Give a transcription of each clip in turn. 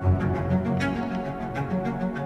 Thank you.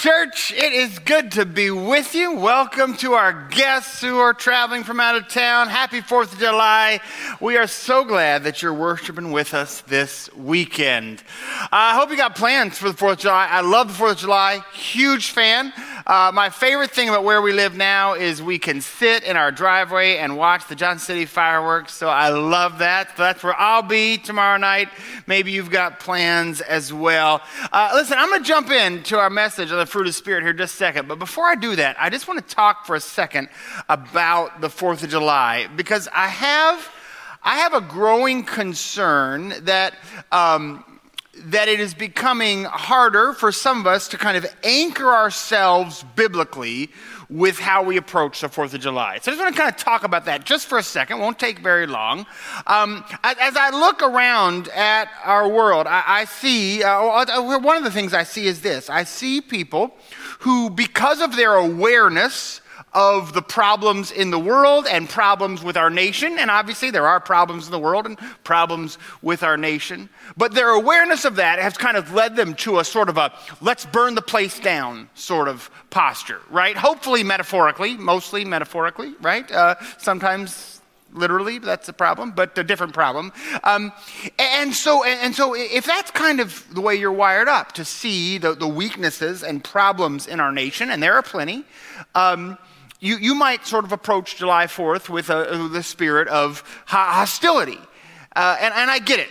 Church. It is good to be with you. Welcome to our guests who are traveling from out of town. Happy 4th of July. We are so glad that you're worshiping with us this weekend. I hope you got plans for the 4th of July. I love the 4th of July. Huge fan. Uh, my favorite thing about where we live now is we can sit in our driveway and watch the Johnson City fireworks. So I love that. So that's where I'll be tomorrow night. Maybe you've got plans as well. Uh, listen, I'm going to jump into our message on the fruit of Spirit here just a second. But before I do that, I just want to talk for a second about the 4th of July because I have. I have a growing concern that um, that it is becoming harder for some of us to kind of anchor ourselves biblically with how we approach the 4th of July. So I just want to kind of talk about that just for a second. Won't take very long. Um, as I look around at our world, I, I see uh, uh, one of the things I see is this I see people who, because of their awareness, of the problems in the world and problems with our nation. And obviously, there are problems in the world and problems with our nation. But their awareness of that has kind of led them to a sort of a let's burn the place down sort of posture, right? Hopefully, metaphorically, mostly metaphorically, right? Uh, sometimes literally that's a problem but a different problem um, and so and so if that's kind of the way you're wired up to see the, the weaknesses and problems in our nation and there are plenty um, you, you might sort of approach July 4th with the spirit of hostility. Uh, and, and I get it.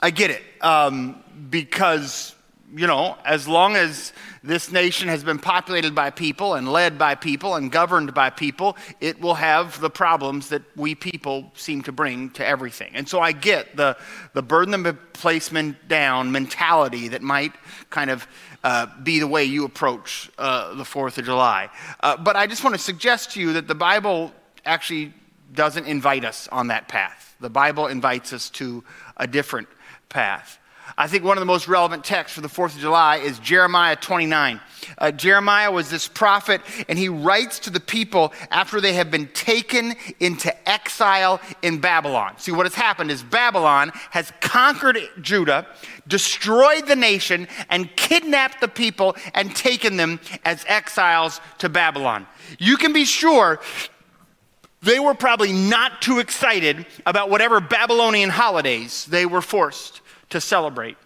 I get it. Um, because, you know, as long as this nation has been populated by people and led by people and governed by people, it will have the problems that we people seem to bring to everything. And so I get the, the burden of placement down mentality that might kind of uh, be the way you approach uh, the 4th of July. Uh, but I just want to suggest to you that the Bible actually doesn't invite us on that path. The Bible invites us to a different path. I think one of the most relevant texts for the 4th of July is Jeremiah 29. Uh, Jeremiah was this prophet, and he writes to the people after they have been taken into exile in Babylon. See, what has happened is Babylon has conquered Judah, destroyed the nation, and kidnapped the people and taken them as exiles to Babylon. You can be sure they were probably not too excited about whatever Babylonian holidays they were forced to celebrate.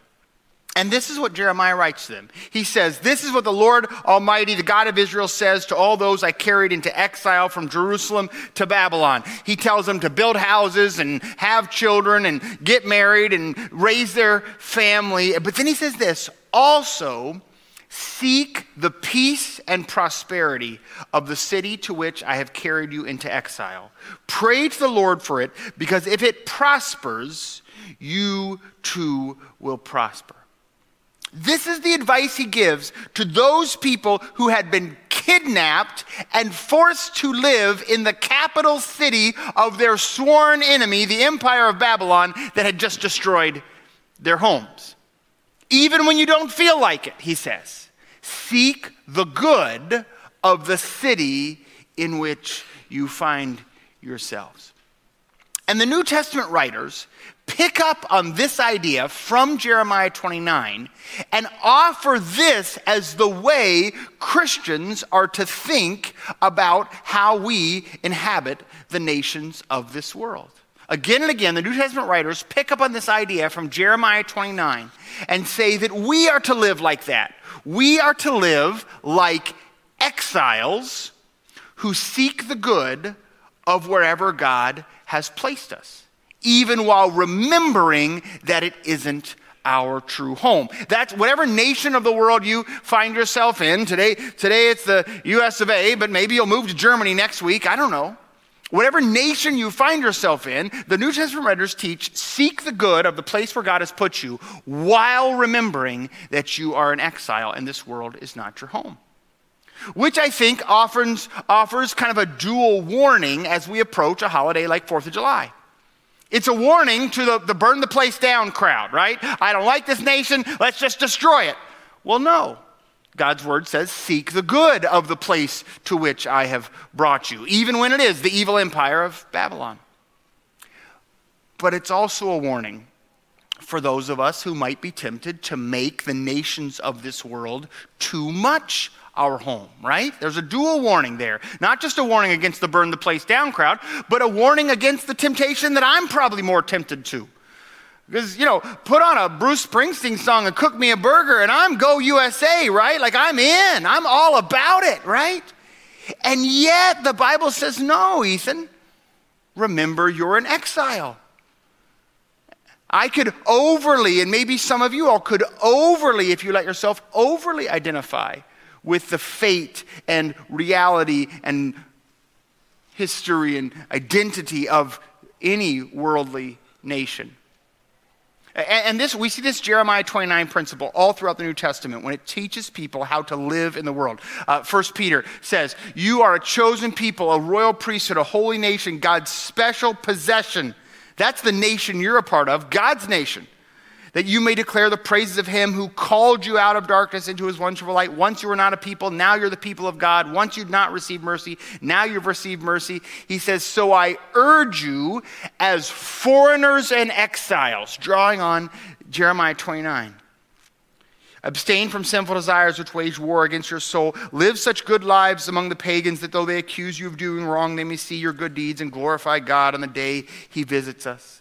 And this is what Jeremiah writes to them. He says, This is what the Lord Almighty, the God of Israel, says to all those I carried into exile from Jerusalem to Babylon. He tells them to build houses and have children and get married and raise their family. But then he says this also, seek the peace and prosperity of the city to which I have carried you into exile. Pray to the Lord for it, because if it prospers, you too will prosper. This is the advice he gives to those people who had been kidnapped and forced to live in the capital city of their sworn enemy, the empire of Babylon, that had just destroyed their homes. Even when you don't feel like it, he says, seek the good of the city in which you find yourselves. And the New Testament writers pick up on this idea from Jeremiah 29 and offer this as the way Christians are to think about how we inhabit the nations of this world. Again and again, the New Testament writers pick up on this idea from Jeremiah 29 and say that we are to live like that. We are to live like exiles who seek the good of wherever God has placed us even while remembering that it isn't our true home. That's whatever nation of the world you find yourself in. Today, today it's the US of A, but maybe you'll move to Germany next week. I don't know. Whatever nation you find yourself in, the New Testament writers teach seek the good of the place where God has put you while remembering that you are an exile and this world is not your home. Which I think offers, offers kind of a dual warning as we approach a holiday like 4th of July. It's a warning to the, the burn the place down crowd, right? I don't like this nation, let's just destroy it. Well, no. God's word says, Seek the good of the place to which I have brought you, even when it is the evil empire of Babylon. But it's also a warning for those of us who might be tempted to make the nations of this world too much our home, right? There's a dual warning there. Not just a warning against the burn the place down crowd, but a warning against the temptation that I'm probably more tempted to. Because, you know, put on a Bruce Springsteen song and cook me a burger and I'm go USA, right? Like I'm in, I'm all about it, right? And yet the Bible says, no, Ethan, remember you're in exile. I could overly, and maybe some of you all could overly, if you let yourself overly identify with the fate and reality and history and identity of any worldly nation. And this, we see this Jeremiah 29 principle all throughout the New Testament when it teaches people how to live in the world. Uh, First Peter says, You are a chosen people, a royal priesthood, a holy nation, God's special possession. That's the nation you're a part of, God's nation that you may declare the praises of him who called you out of darkness into his wonderful light. Once you were not a people, now you're the people of God. Once you'd not received mercy, now you've received mercy. He says, So I urge you as foreigners and exiles, drawing on Jeremiah 29. Abstain from sinful desires which wage war against your soul. Live such good lives among the pagans that though they accuse you of doing wrong, they may see your good deeds and glorify God on the day he visits us.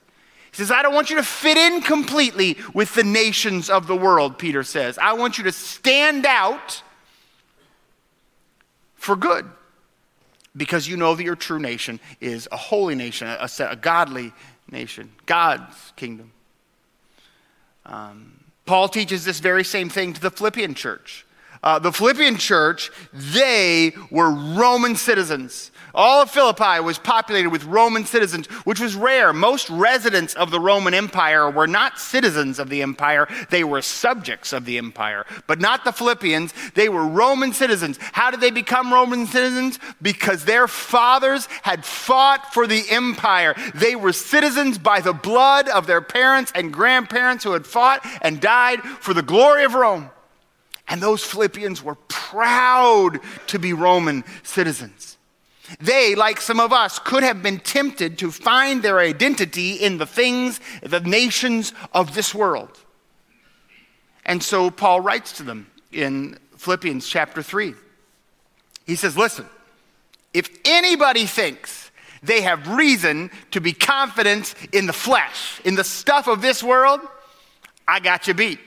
He says, I don't want you to fit in completely with the nations of the world, Peter says. I want you to stand out for good because you know that your true nation is a holy nation, a, a godly nation, God's kingdom. Um, Paul teaches this very same thing to the Philippian church. Uh, the Philippian church, they were Roman citizens. All of Philippi was populated with Roman citizens, which was rare. Most residents of the Roman Empire were not citizens of the empire, they were subjects of the empire. But not the Philippians, they were Roman citizens. How did they become Roman citizens? Because their fathers had fought for the empire. They were citizens by the blood of their parents and grandparents who had fought and died for the glory of Rome. And those Philippians were proud to be Roman citizens. They, like some of us, could have been tempted to find their identity in the things, the nations of this world. And so Paul writes to them in Philippians chapter 3. He says, Listen, if anybody thinks they have reason to be confident in the flesh, in the stuff of this world, I got you beat.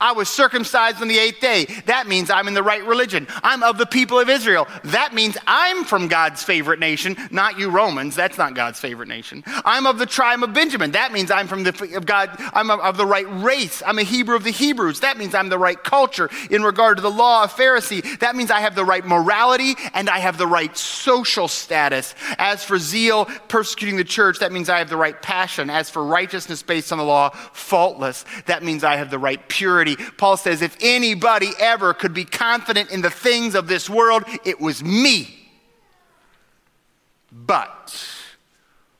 I was circumcised on the eighth day. That means I'm in the right religion. I'm of the people of Israel. That means I'm from God's favorite nation, not you Romans. That's not God's favorite nation. I'm of the tribe of Benjamin. That means I'm from the of God. I'm of, the right race. I'm a Hebrew of the Hebrews. That means I'm the right culture in regard to the law of Pharisee. That means I have the right morality and I have the right social status. As for zeal, persecuting the church, that means I have the right passion. As for righteousness based on the law, faultless. That means I have the right purity Paul says, if anybody ever could be confident in the things of this world, it was me. But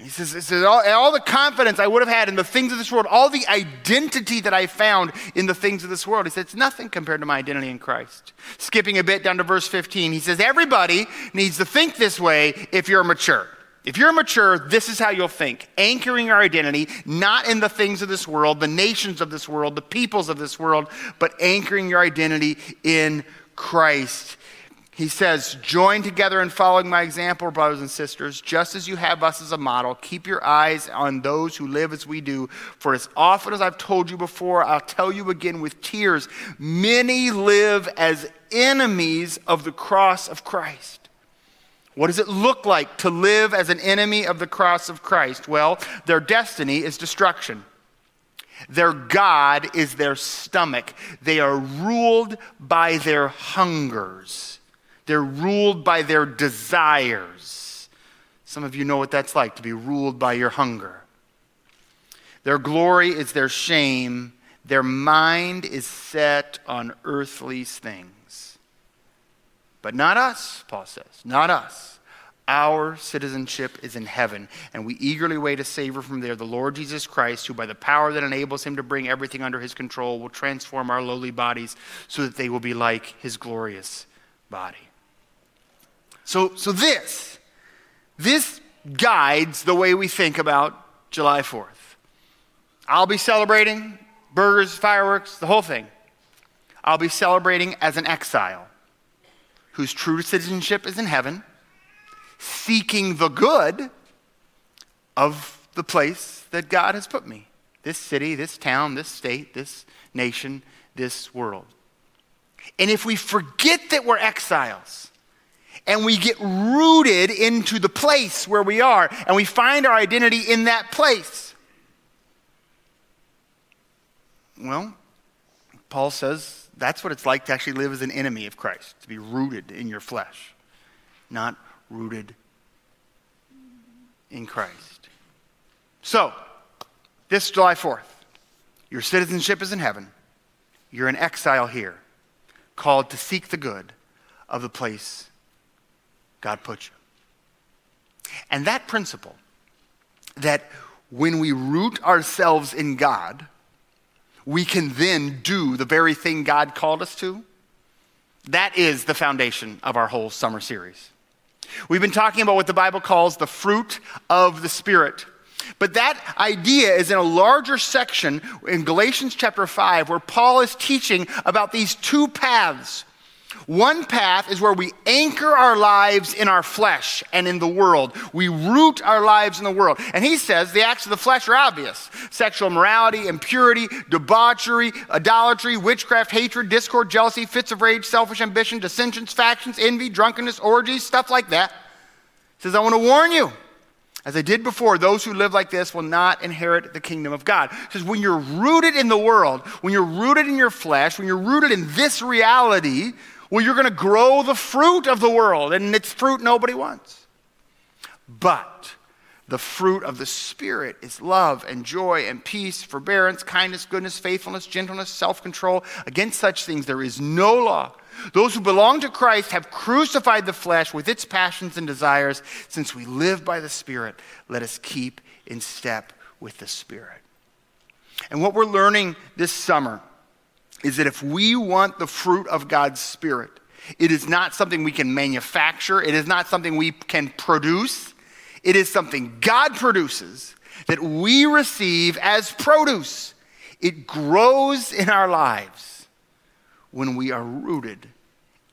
He says, he says all, all, the confidence I would have had in the things of this world, all the identity that I found in the things of this world, he says, it's nothing compared to my identity in Christ. Skipping a bit down to verse 15, he says, everybody needs to think this way if you're mature. If you're mature, this is how you'll think anchoring our identity not in the things of this world, the nations of this world, the peoples of this world, but anchoring your identity in Christ. He says, Join together in following my example, brothers and sisters, just as you have us as a model. Keep your eyes on those who live as we do. For as often as I've told you before, I'll tell you again with tears many live as enemies of the cross of Christ. What does it look like to live as an enemy of the cross of Christ? Well, their destiny is destruction. Their God is their stomach. They are ruled by their hungers. They're ruled by their desires. Some of you know what that's like to be ruled by your hunger. Their glory is their shame. Their mind is set on earthly things. But not us, Paul says, not us. Our citizenship is in heaven, and we eagerly wait a Savior from there, the Lord Jesus Christ, who, by the power that enables him to bring everything under his control, will transform our lowly bodies so that they will be like his glorious body. So, so this, this guides the way we think about July 4th. I'll be celebrating burgers, fireworks, the whole thing. I'll be celebrating as an exile whose true citizenship is in heaven, seeking the good of the place that God has put me this city, this town, this state, this nation, this world. And if we forget that we're exiles, and we get rooted into the place where we are, and we find our identity in that place. Well, Paul says that's what it's like to actually live as an enemy of Christ, to be rooted in your flesh, not rooted in Christ. So, this July 4th, your citizenship is in heaven. You're an exile here, called to seek the good of the place God put you. And that principle, that when we root ourselves in God, we can then do the very thing God called us to. That is the foundation of our whole summer series. We've been talking about what the Bible calls the fruit of the Spirit. But that idea is in a larger section in Galatians chapter 5 where Paul is teaching about these two paths one path is where we anchor our lives in our flesh and in the world. We root our lives in the world. And he says the acts of the flesh are obvious sexual immorality, impurity, debauchery, idolatry, witchcraft, hatred, discord, jealousy, fits of rage, selfish ambition, dissensions, factions, envy, drunkenness, orgies, stuff like that. He says, I want to warn you. As I did before, those who live like this will not inherit the kingdom of God. He says, when you're rooted in the world, when you're rooted in your flesh, when you're rooted in this reality, well, you're going to grow the fruit of the world, and it's fruit nobody wants. But the fruit of the Spirit is love and joy and peace, forbearance, kindness, goodness, faithfulness, gentleness, self control. Against such things there is no law. Those who belong to Christ have crucified the flesh with its passions and desires. Since we live by the Spirit, let us keep in step with the Spirit. And what we're learning this summer is that if we want the fruit of God's Spirit, it is not something we can manufacture, it is not something we can produce. It is something God produces that we receive as produce. It grows in our lives when we are rooted,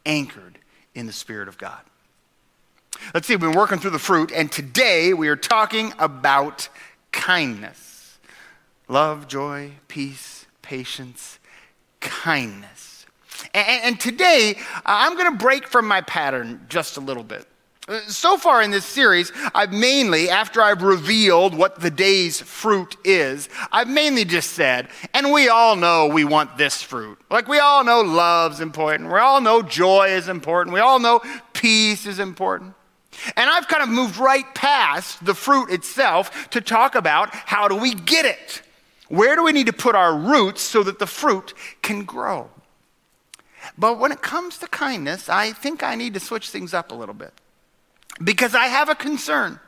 anchored in the Spirit of God. Let's see, we've been working through the fruit, and today we are talking about kindness love, joy, peace, patience, kindness. And, and today, I'm going to break from my pattern just a little bit. Uh, so far in this series, I've mainly, after I've revealed what the day's fruit is, I've mainly just said, and we all know we want this fruit. Like we all know love's important. We all know joy is important. We all know peace is important. And I've kind of moved right past the fruit itself to talk about how do we get it? Where do we need to put our roots so that the fruit can grow? But when it comes to kindness, I think I need to switch things up a little bit because I have a concern.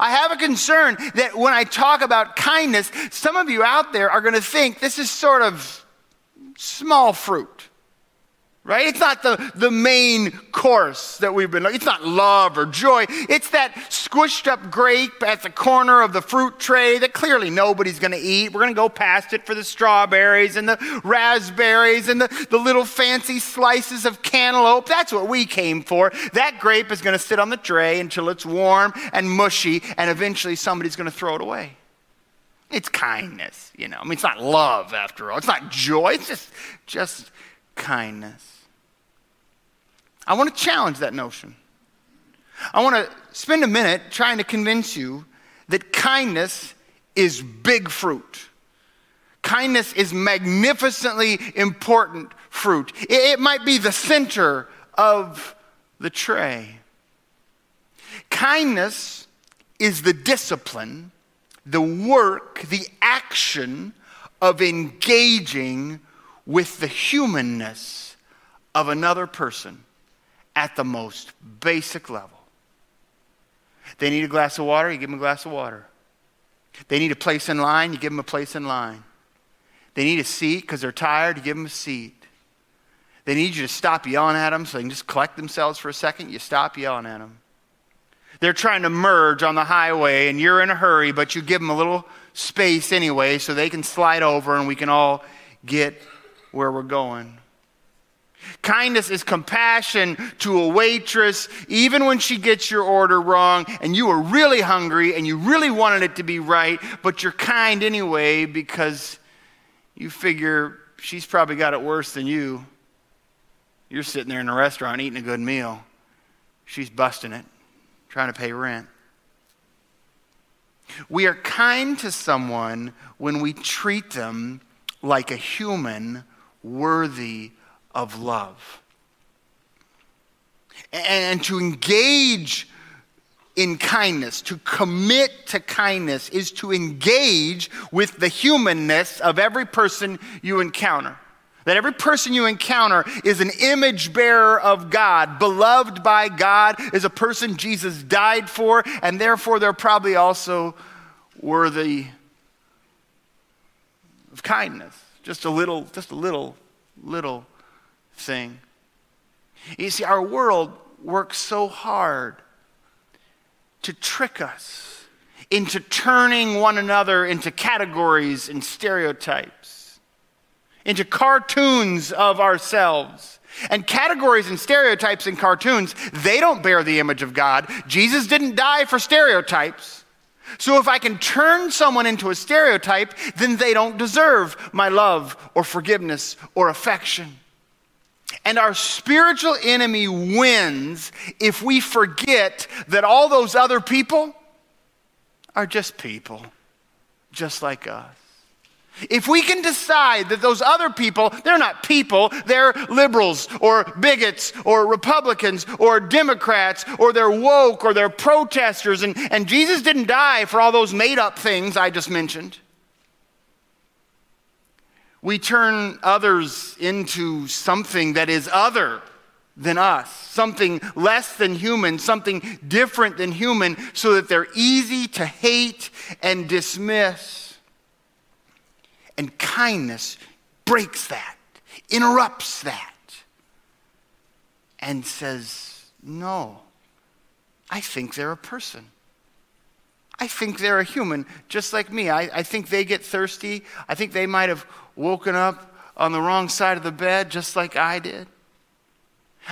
I have a concern that when I talk about kindness, some of you out there are going to think this is sort of small fruit. Right? It's not the, the main course that we've been, it's not love or joy. It's that squished up grape at the corner of the fruit tray that clearly nobody's going to eat. We're going to go past it for the strawberries and the raspberries and the, the little fancy slices of cantaloupe. That's what we came for. That grape is going to sit on the tray until it's warm and mushy, and eventually somebody's going to throw it away. It's kindness, you know. I mean, it's not love after all. It's not joy. It's just, just kindness. I want to challenge that notion. I want to spend a minute trying to convince you that kindness is big fruit. Kindness is magnificently important fruit. It might be the center of the tray. Kindness is the discipline, the work, the action of engaging with the humanness of another person at the most basic level. They need a glass of water, you give them a glass of water. They need a place in line, you give them a place in line. They need a seat because they're tired, you give them a seat. They need you to stop yelling at them so they can just collect themselves for a second, you stop yelling at them. They're trying to merge on the highway and you're in a hurry, but you give them a little space anyway so they can slide over and we can all get where we're going. Kindness is compassion to a waitress, even when she gets your order wrong and you are really hungry and you really wanted it to be right, but you're kind anyway because you figure she's probably got it worse than you. You're sitting there in a restaurant eating a good meal. She's busting it, trying to pay rent. We are kind to someone when we treat them like a human worthy of love. And to engage in kindness, to commit to kindness, is to engage with the humanness of every person you encounter. That every person you encounter is an image bearer of God, beloved by God, is a person Jesus died for, and therefore they're probably also worthy of kindness. Just a little, just a little, little thing. You see, our world works so hard to trick us into turning one another into categories and stereotypes, into cartoons of ourselves. And categories and stereotypes in cartoons, they don't bear the image of God. Jesus didn't die for stereotypes. So if I can turn someone into a stereotype, then they don't deserve my love or forgiveness or affection. And our spiritual enemy wins if we forget that all those other people are just people, just like us. If we can decide that those other people, they're not people, they're liberals or bigots or Republicans or Democrats or they're woke or they're protesters, and, and Jesus didn't die for all those made up things I just mentioned. We turn others into something that is other than us, something less than human, something different than human, so that they're easy to hate and dismiss. And kindness breaks that, interrupts that, and says, No, I think they're a person. I think they're a human, just like me. I, I think they get thirsty. I think they might have woken up on the wrong side of the bed, just like I did.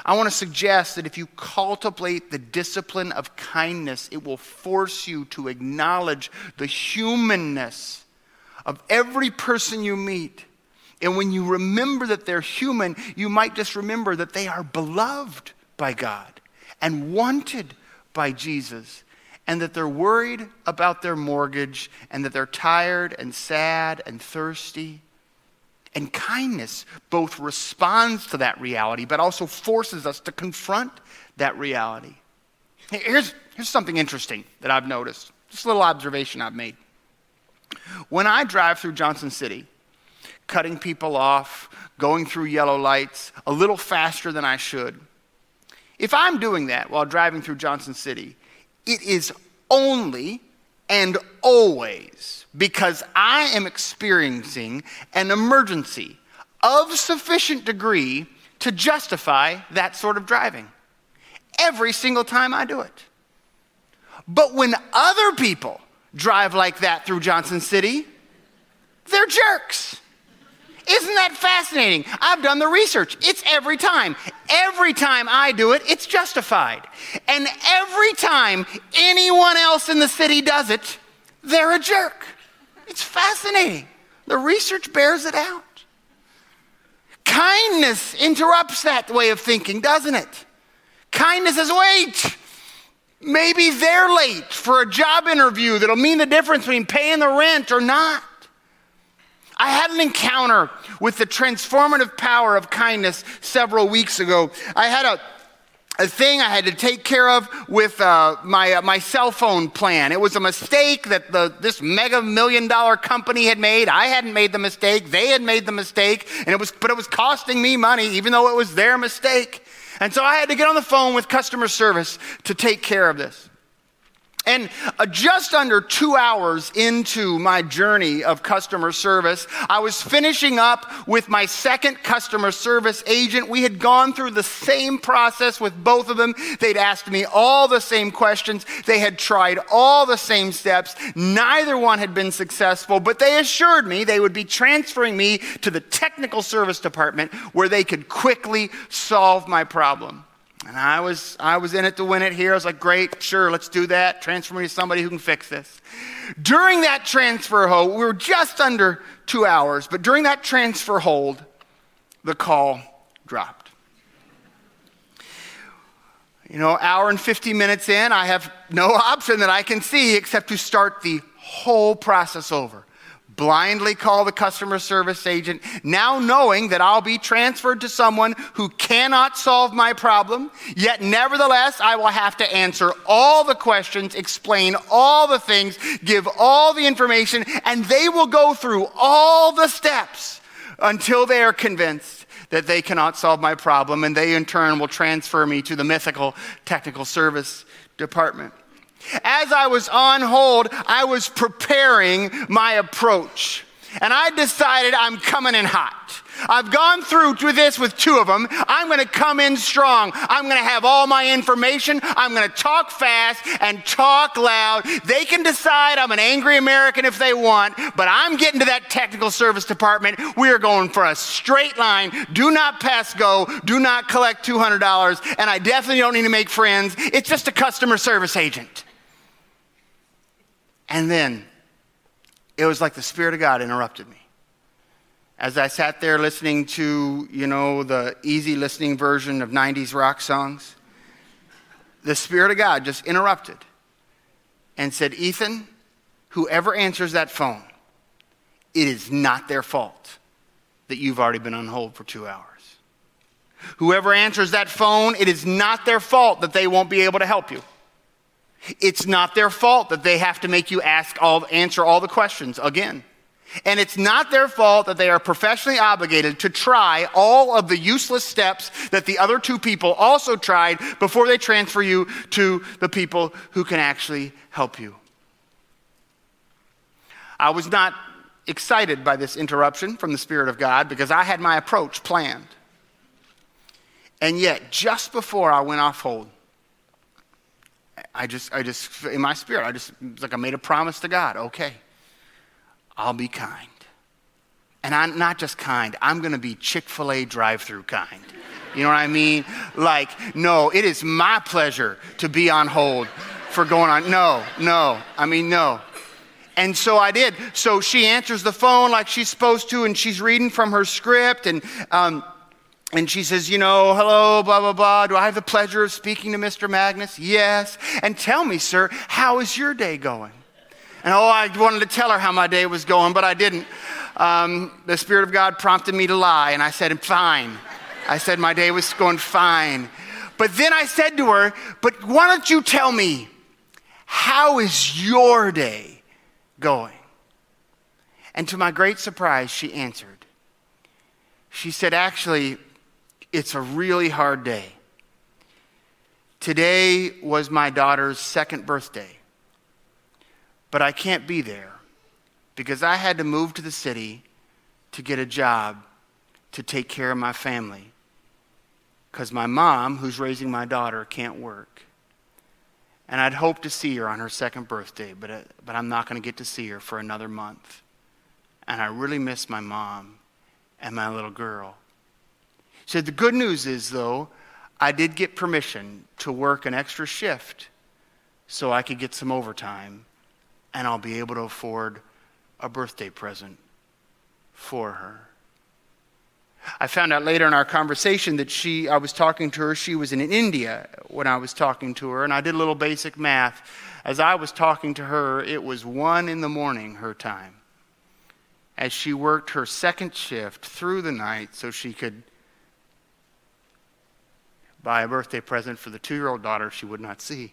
I want to suggest that if you cultivate the discipline of kindness, it will force you to acknowledge the humanness of every person you meet. And when you remember that they're human, you might just remember that they are beloved by God and wanted by Jesus, and that they're worried about their mortgage, and that they're tired and sad and thirsty and kindness both responds to that reality, but also forces us to confront that reality. Here's, here's something interesting that I've noticed, just a little observation I've made. When I drive through Johnson City, cutting people off, going through yellow lights a little faster than I should, if I'm doing that while driving through Johnson City, it is only and always because I am experiencing an emergency of sufficient degree to justify that sort of driving. Every single time I do it. But when other people drive like that through Johnson City, they're jerks. Isn't that fascinating? I've done the research. It's every time. Every time I do it, it's justified. And every time anyone else in the city does it, they're a jerk. It's fascinating. The research bears it out. Kindness interrupts that way of thinking, doesn't it? Kindness says, wait, maybe they're late for a job interview that'll mean the difference between paying the rent or not. I had an encounter with the transformative power of kindness several weeks ago. I had a a thing I had to take care of with uh, my, uh, my cell phone plan. It was a mistake that the, this mega million dollar company had made. I hadn't made the mistake. They had made the mistake, and it was, but it was costing me money, even though it was their mistake. And so I had to get on the phone with customer service to take care of this. And uh, just under two hours into my journey of customer service, I was finishing up with my second customer service agent. We had gone through the same process with both of them. They'd asked me all the same questions. They had tried all the same steps. Neither one had been successful, but they assured me they would be transferring me to the technical service department where they could quickly solve my problem. And I was, I was in it to win it here. I was like, great, sure, let's do that. Transfer me to somebody who can fix this. During that transfer hold, we were just under two hours, but during that transfer hold, the call dropped. You know, hour and 50 minutes in, I have no option that I can see except to start the whole process over blindly call the customer service agent, now knowing that I'll be transferred to someone who cannot solve my problem, yet nevertheless, I will have to answer all the questions, explain all the things, give all the information, and they will go through all the steps until they are convinced that they cannot solve my problem, and they in turn will transfer me to the mythical technical service department. As I was on hold, I was preparing my approach. And I decided I'm coming in hot. I've gone through with this with two of them. I'm going to come in strong. I'm going to have all my information. I'm going to talk fast and talk loud. They can decide I'm an angry American if they want, but I'm getting to that technical service department. We are going for a straight line. Do not pass go. Do not collect $200. And I definitely don't need to make friends. It's just a customer service agent. And then it was like the Spirit of God interrupted me. As I sat there listening to, you know, the easy listening version of 90s rock songs, the Spirit of God just interrupted and said, Ethan, whoever answers that phone, it is not their fault that you've already been on hold for two hours. Whoever answers that phone, it is not their fault that they won't be able to help you. It's not their fault that they have to make you ask all, answer all the questions again. And it's not their fault that they are professionally obligated to try all of the useless steps that the other two people also tried before they transfer you to the people who can actually help you. I was not excited by this interruption from the Spirit of God because I had my approach planned. And yet, just before I went off hold, I just, I just, in my spirit, I just, like I made a promise to God. Okay, I'll be kind. And I'm not just kind, I'm going to be Chick fil A drive through kind. You know what I mean? Like, no, it is my pleasure to be on hold for going on. No, no, I mean, no. And so I did. So she answers the phone like she's supposed to, and she's reading from her script. And um, and she says, You know, hello, blah, blah, blah. Do I have the pleasure of speaking to Mr. Magness? Yes. And tell me, sir, how is your day going? And oh, I wanted to tell her how my day was going, but I didn't. Um, the Spirit of God prompted me to lie, and I said, Fine. I said, My day was going fine. But then I said to her, But why don't you tell me, how is your day going? And to my great surprise, she answered. She said, Actually, it's a really hard day. Today was my daughter's second birthday, but I can't be there because I had to move to the city to get a job to take care of my family. because my mom, who's raising my daughter, can't work. And I'd hope to see her on her second birthday, but, uh, but I'm not going to get to see her for another month. And I really miss my mom and my little girl. Said, The good news is, though, I did get permission to work an extra shift so I could get some overtime, and I'll be able to afford a birthday present for her. I found out later in our conversation that she, I was talking to her, she was in India when I was talking to her, and I did a little basic math. As I was talking to her, it was one in the morning, her time, as she worked her second shift through the night so she could buy a birthday present for the two year old daughter she would not see.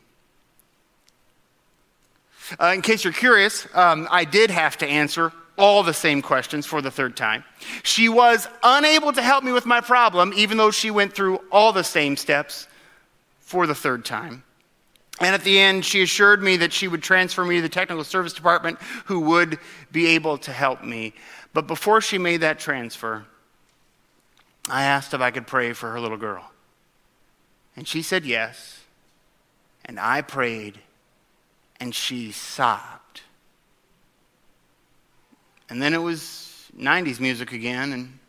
Uh, in case you're curious, um, I did have to answer all the same questions for the third time. She was unable to help me with my problem, even though she went through all the same steps for the third time. And at the end, she assured me that she would transfer me to the technical service department who would be able to help me. But before she made that transfer, I asked if I could pray for her little girl. And she said yes. And I prayed, and she sobbed. And then it was 90s music again, and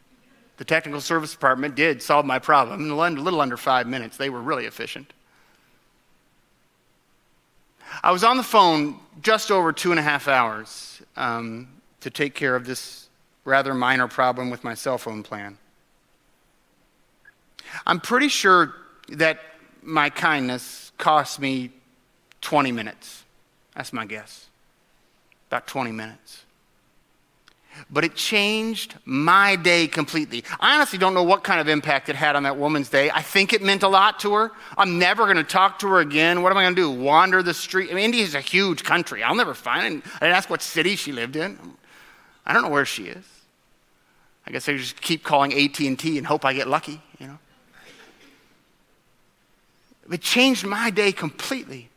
the technical service department did solve my problem in a little under five minutes. They were really efficient. I was on the phone just over two and a half hours um, to take care of this rather minor problem with my cell phone plan. I'm pretty sure that my kindness cost me 20 minutes. That's my guess. About 20 minutes but it changed my day completely. I honestly don't know what kind of impact it had on that woman's day. I think it meant a lot to her. I'm never going to talk to her again. What am I going to do? Wander the street? I mean, India is a huge country. I'll never find it. I didn't ask what city she lived in. I don't know where she is. I guess I just keep calling AT&T and hope I get lucky, you know. It changed my day completely.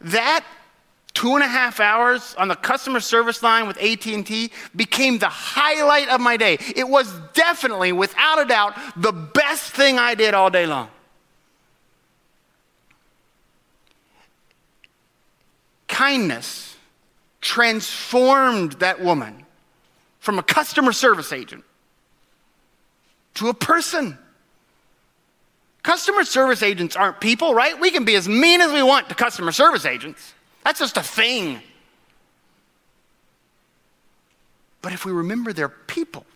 That two and a half hours on the customer service line with AT&T became the highlight of my day. It was definitely, without a doubt, the best thing I did all day long. Kindness transformed that woman from a customer service agent to a person. Customer service agents aren't people, right? We can be as mean as we want to customer service agents. That's just a thing. But if we remember they're people,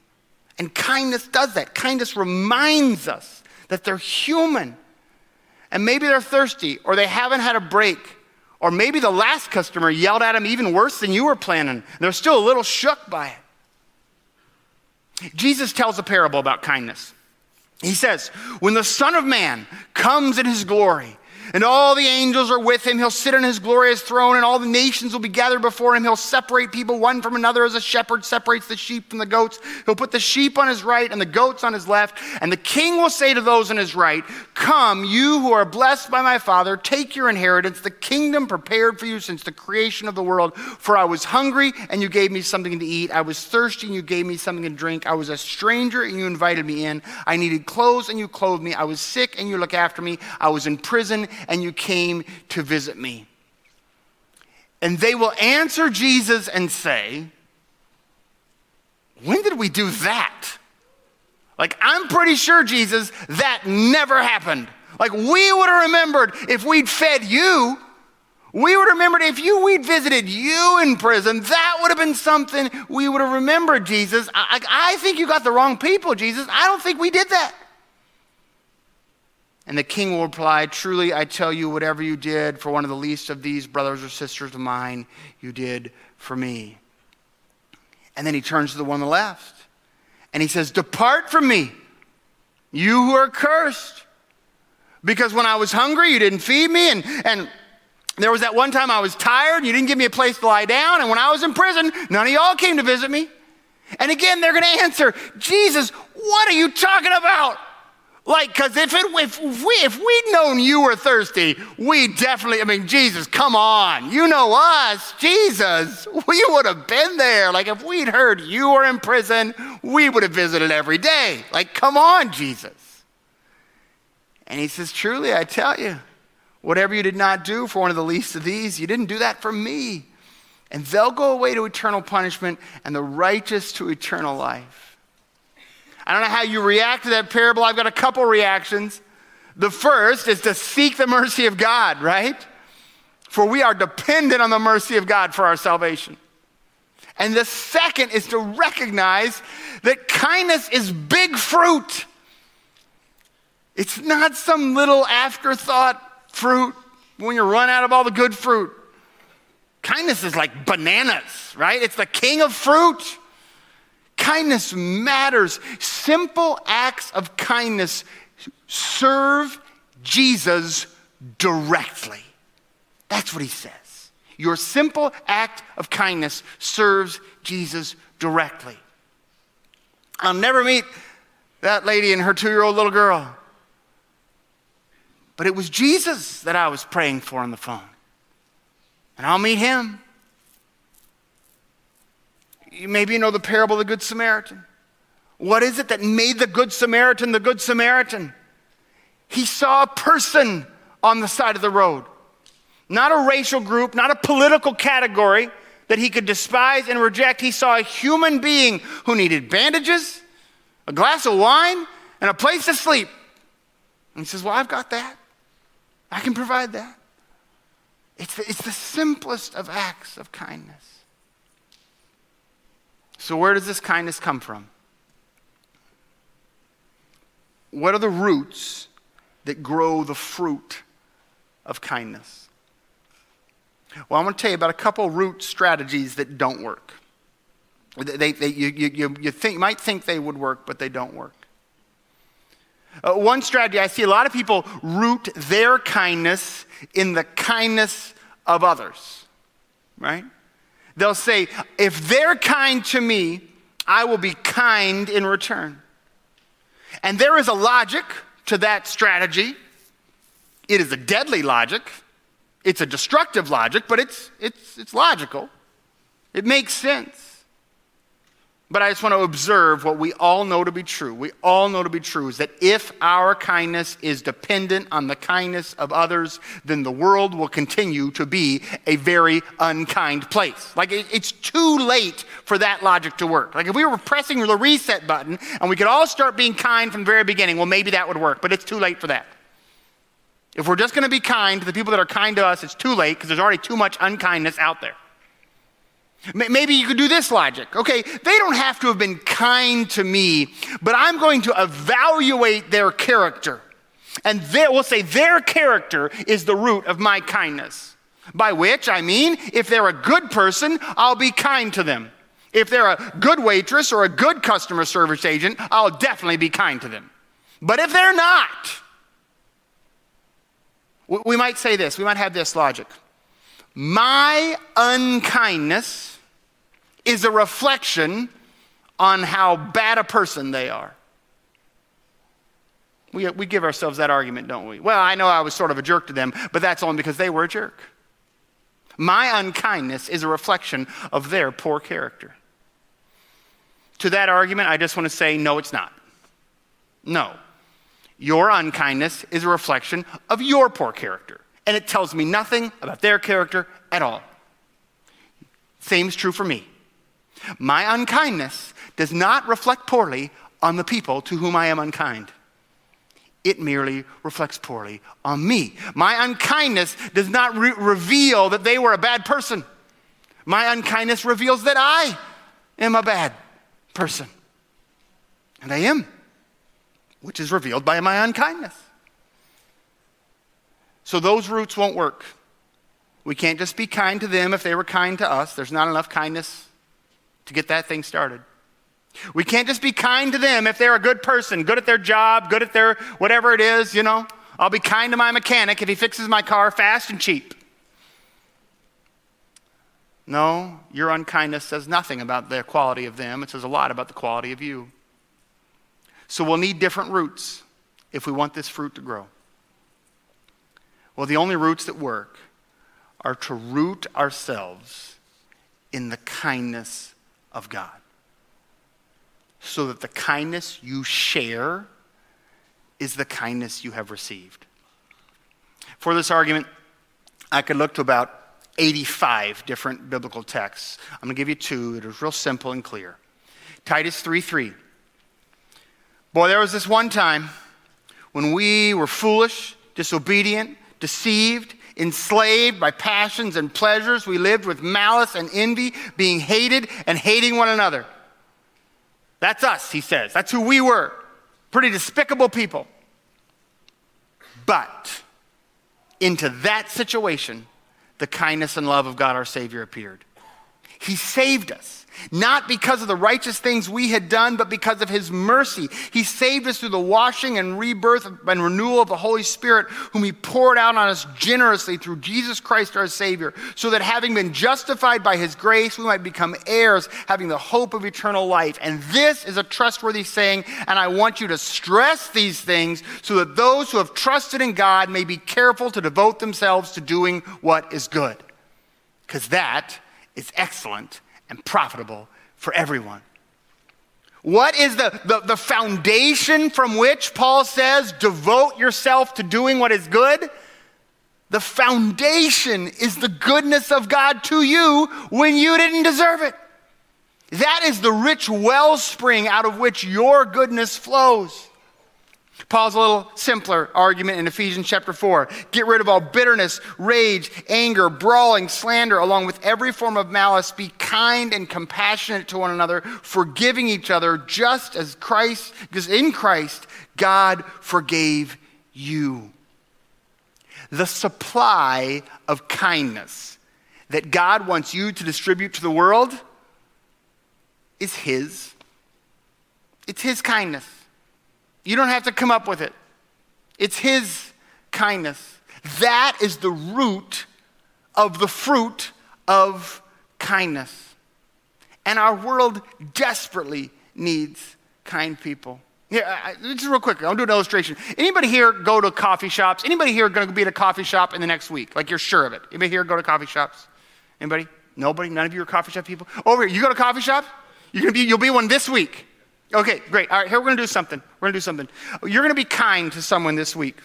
and kindness does that, kindness reminds us that they're human. And maybe they're thirsty, or they haven't had a break, or maybe the last customer yelled at them even worse than you were planning. They're still a little shook by it. Jesus tells a parable about kindness. He says, When the Son of Man comes in his glory, and all the angels are with him. He'll sit on his glorious throne, and all the nations will be gathered before him. He'll separate people one from another as a shepherd separates the sheep from the goats. He'll put the sheep on his right and the goats on his left. And the king will say to those on his right, Come, you who are blessed by my Father, take your inheritance, the kingdom prepared for you since the creation of the world. For I was hungry, and you gave me something to eat. I was thirsty, and you gave me something to drink. I was a stranger, and you invited me in. I needed clothes, and you clothed me. I was sick, and you looked after me. I was in prison, and you came to visit me. And they will answer Jesus and say, When did we do that? Like, I'm pretty sure, Jesus, that never happened. Like, we would have remembered if we'd fed you. We would have remembered if you we'd visited you in prison. That would have been something we would have remembered, Jesus. I, I think you got the wrong people, Jesus. I don't think we did that. And the king will reply, Truly, I tell you, whatever you did for one of the least of these brothers or sisters of mine, you did for me. And then he turns to the one on the left and he says, Depart from me, you who are cursed. Because when I was hungry, you didn't feed me. And, and there was that one time I was tired, you didn't give me a place to lie down. And when I was in prison, none of y'all came to visit me. And again, they're going to answer, Jesus, what are you talking about? Like, because if, it, if, we, if we'd known you were thirsty, we definitely, I mean, Jesus, come on. You know us, Jesus. We would have been there. Like, if we'd heard you were in prison, we would have visited every day. Like, come on, Jesus. And he says, Truly, I tell you, whatever you did not do for one of the least of these, you didn't do that for me. And they'll go away to eternal punishment, and the righteous to eternal life. I don't know how you react to that parable. I've got a couple reactions. The first is to seek the mercy of God, right? For we are dependent on the mercy of God for our salvation. And the second is to recognize that kindness is big fruit. It's not some little afterthought fruit when you run out of all the good fruit. Kindness is like bananas, right? It's the king of fruit. Kindness matters. Simple acts of kindness serve Jesus directly. That's what he says. Your simple act of kindness serves Jesus directly. I'll never meet that lady and her two year old little girl. But it was Jesus that I was praying for on the phone. And I'll meet him. Maybe you know the parable of the Good Samaritan. What is it that made the Good Samaritan the Good Samaritan? He saw a person on the side of the road, not a racial group, not a political category that he could despise and reject. He saw a human being who needed bandages, a glass of wine, and a place to sleep. And he says, Well, I've got that. I can provide that. It's the, it's the simplest of acts of kindness. So, where does this kindness come from? What are the roots that grow the fruit of kindness? Well, I'm going to tell you about a couple root strategies that don't work. They, they, you, you, you think, might think they would work, but they don't work. Uh, one strategy I see a lot of people root their kindness in the kindness of others, right? They'll say, if they're kind to me, I will be kind in return. And there is a logic to that strategy. It is a deadly logic. It's a destructive logic, but it's, it's, it's logical. It makes sense. But I just want to observe what we all know to be true. We all know to be true is that if our kindness is dependent on the kindness of others, then the world will continue to be a very unkind place. Like it's too late for that logic to work. Like if we were pressing the reset button and we could all start being kind from the very beginning, well, maybe that would work, but it's too late for that. If we're just going to be kind to the people that are kind to us, it's too late because there's already too much unkindness out there. Maybe you could do this logic. Okay, they don't have to have been kind to me, but I'm going to evaluate their character. And we'll say their character is the root of my kindness. By which I mean, if they're a good person, I'll be kind to them. If they're a good waitress or a good customer service agent, I'll definitely be kind to them. But if they're not, we might say this, we might have this logic. My unkindness is a reflection on how bad a person they are. We, we give ourselves that argument, don't we? Well, I know I was sort of a jerk to them, but that's only because they were a jerk. My unkindness is a reflection of their poor character. To that argument, I just want to say no, it's not. No. Your unkindness is a reflection of your poor character, and it tells me nothing about their character at all. Same is true for me. My unkindness does not reflect poorly on the people to whom I am unkind. It merely reflects poorly on me. My unkindness does not re- reveal that they were a bad person. My unkindness reveals that I am a bad person. And I am, which is revealed by my unkindness. So those roots won't work. We can't just be kind to them if they were kind to us. There's not enough kindness to get that thing started. We can't just be kind to them if they're a good person, good at their job, good at their whatever it is, you know. I'll be kind to my mechanic if he fixes my car fast and cheap. No, your unkindness says nothing about the quality of them. It says a lot about the quality of you. So we'll need different roots if we want this fruit to grow. Well, the only roots that work are to root ourselves in the kindness of God. So that the kindness you share is the kindness you have received. For this argument, I could look to about 85 different biblical texts. I'm going to give you two that are real simple and clear. Titus 3 3. Boy, there was this one time when we were foolish, disobedient, deceived, enslaved by passions and pleasures. We lived with malice and envy, being hated and hating one another. That's us, he says. That's who we were. Pretty despicable people. But into that situation, the kindness and love of God our Savior appeared. He saved us. Not because of the righteous things we had done, but because of his mercy. He saved us through the washing and rebirth and renewal of the Holy Spirit, whom he poured out on us generously through Jesus Christ our Savior, so that having been justified by his grace, we might become heirs, having the hope of eternal life. And this is a trustworthy saying, and I want you to stress these things so that those who have trusted in God may be careful to devote themselves to doing what is good. Because that is excellent and profitable for everyone. What is the, the, the, foundation from which Paul says, devote yourself to doing what is good? The foundation is the goodness of God to you when you didn't deserve it. That is the rich wellspring out of which your goodness flows. Paul's a little simpler argument in Ephesians chapter 4. Get rid of all bitterness, rage, anger, brawling, slander, along with every form of malice. Be kind and compassionate to one another, forgiving each other, just as Christ, because in Christ, God forgave you. The supply of kindness that God wants you to distribute to the world is His. It's His kindness. You don't have to come up with it, it's His kindness. That is the root of the fruit of kindness. And our world desperately needs kind people. Yeah, just real quick, I'll do an illustration. Anybody here go to coffee shops? Anybody here going to be at a coffee shop in the next week? Like you're sure of it? Anybody here go to coffee shops? Anybody? Nobody? None of you are coffee shop people? Over here, you go to coffee shop? You're gonna be, you'll be one this week. Okay, great. All right, here we're going to do something. We're going to do something. You're going to be kind to someone this week.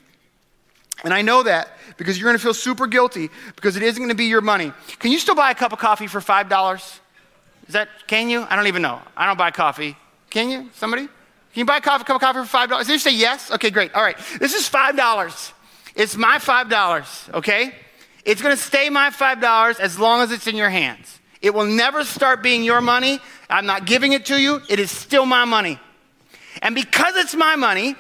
And I know that because you're going to feel super guilty because it isn't going to be your money. Can you still buy a cup of coffee for $5? Is that, can you? I don't even know. I don't buy coffee. Can you? Somebody? Can you buy a coffee, cup of coffee for $5? Did you say yes? Okay, great. All right. This is $5. It's my $5, okay? It's going to stay my $5 as long as it's in your hands. It will never start being your money. I'm not giving it to you. It is still my money. And because it's my money,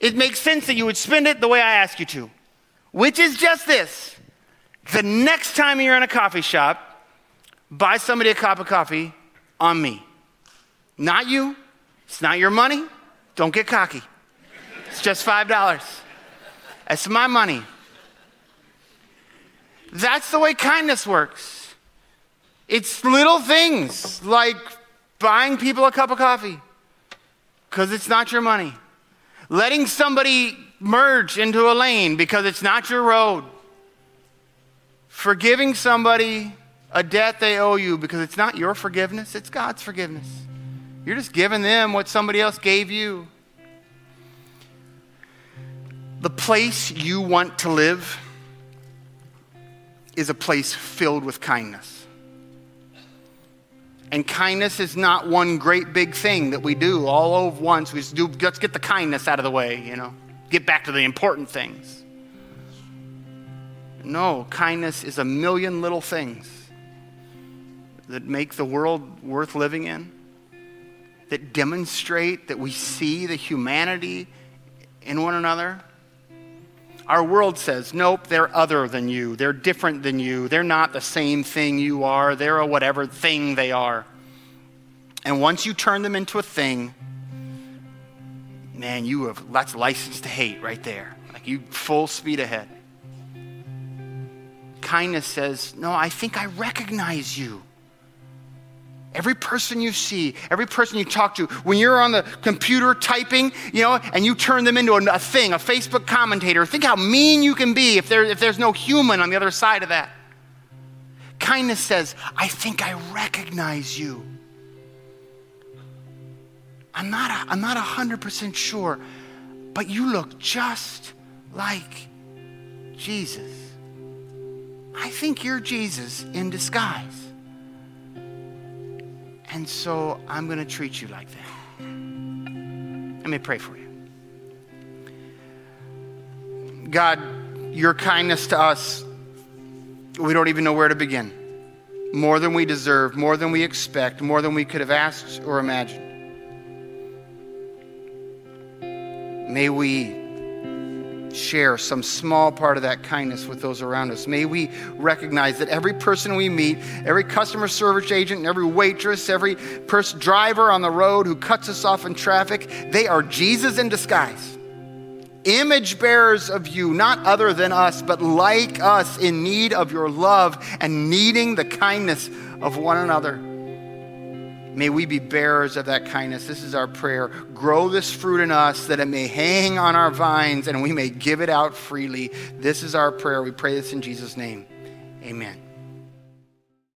it makes sense that you would spend it the way I ask you to, which is just this. The next time you're in a coffee shop, buy somebody a cup of coffee on me. Not you. It's not your money. Don't get cocky. It's just $5. It's my money. That's the way kindness works. It's little things like buying people a cup of coffee because it's not your money, letting somebody merge into a lane because it's not your road, forgiving somebody a debt they owe you because it's not your forgiveness, it's God's forgiveness. You're just giving them what somebody else gave you. The place you want to live is a place filled with kindness. And kindness is not one great big thing that we do all over once. We just do, let's get the kindness out of the way, you know, get back to the important things. No, kindness is a million little things that make the world worth living in, that demonstrate that we see the humanity in one another. Our world says, nope, they're other than you. They're different than you. They're not the same thing you are. They're a whatever thing they are. And once you turn them into a thing, man, you have that's license to hate right there. Like you full speed ahead. Kindness says, No, I think I recognize you. Every person you see, every person you talk to, when you're on the computer typing, you know, and you turn them into a, a thing, a Facebook commentator, think how mean you can be if, there, if there's no human on the other side of that. Kindness says, I think I recognize you. I'm not, I'm not 100% sure. but you look just like Jesus. I think you're Jesus in disguise. And so I'm going to treat you like that. Let me pray for you. God, your kindness to us, we don't even know where to begin. More than we deserve, more than we expect, more than we could have asked or imagined. May we share some small part of that kindness with those around us. May we recognize that every person we meet, every customer service agent, every waitress, every person, driver on the road who cuts us off in traffic, they are Jesus in disguise image bearers of you, not other than us, but like us, in need of your love and needing the kindness of one another. May we be bearers of that kindness. This is our prayer. Grow this fruit in us that it may hang on our vines and we may give it out freely. This is our prayer. We pray this in Jesus' name. Amen.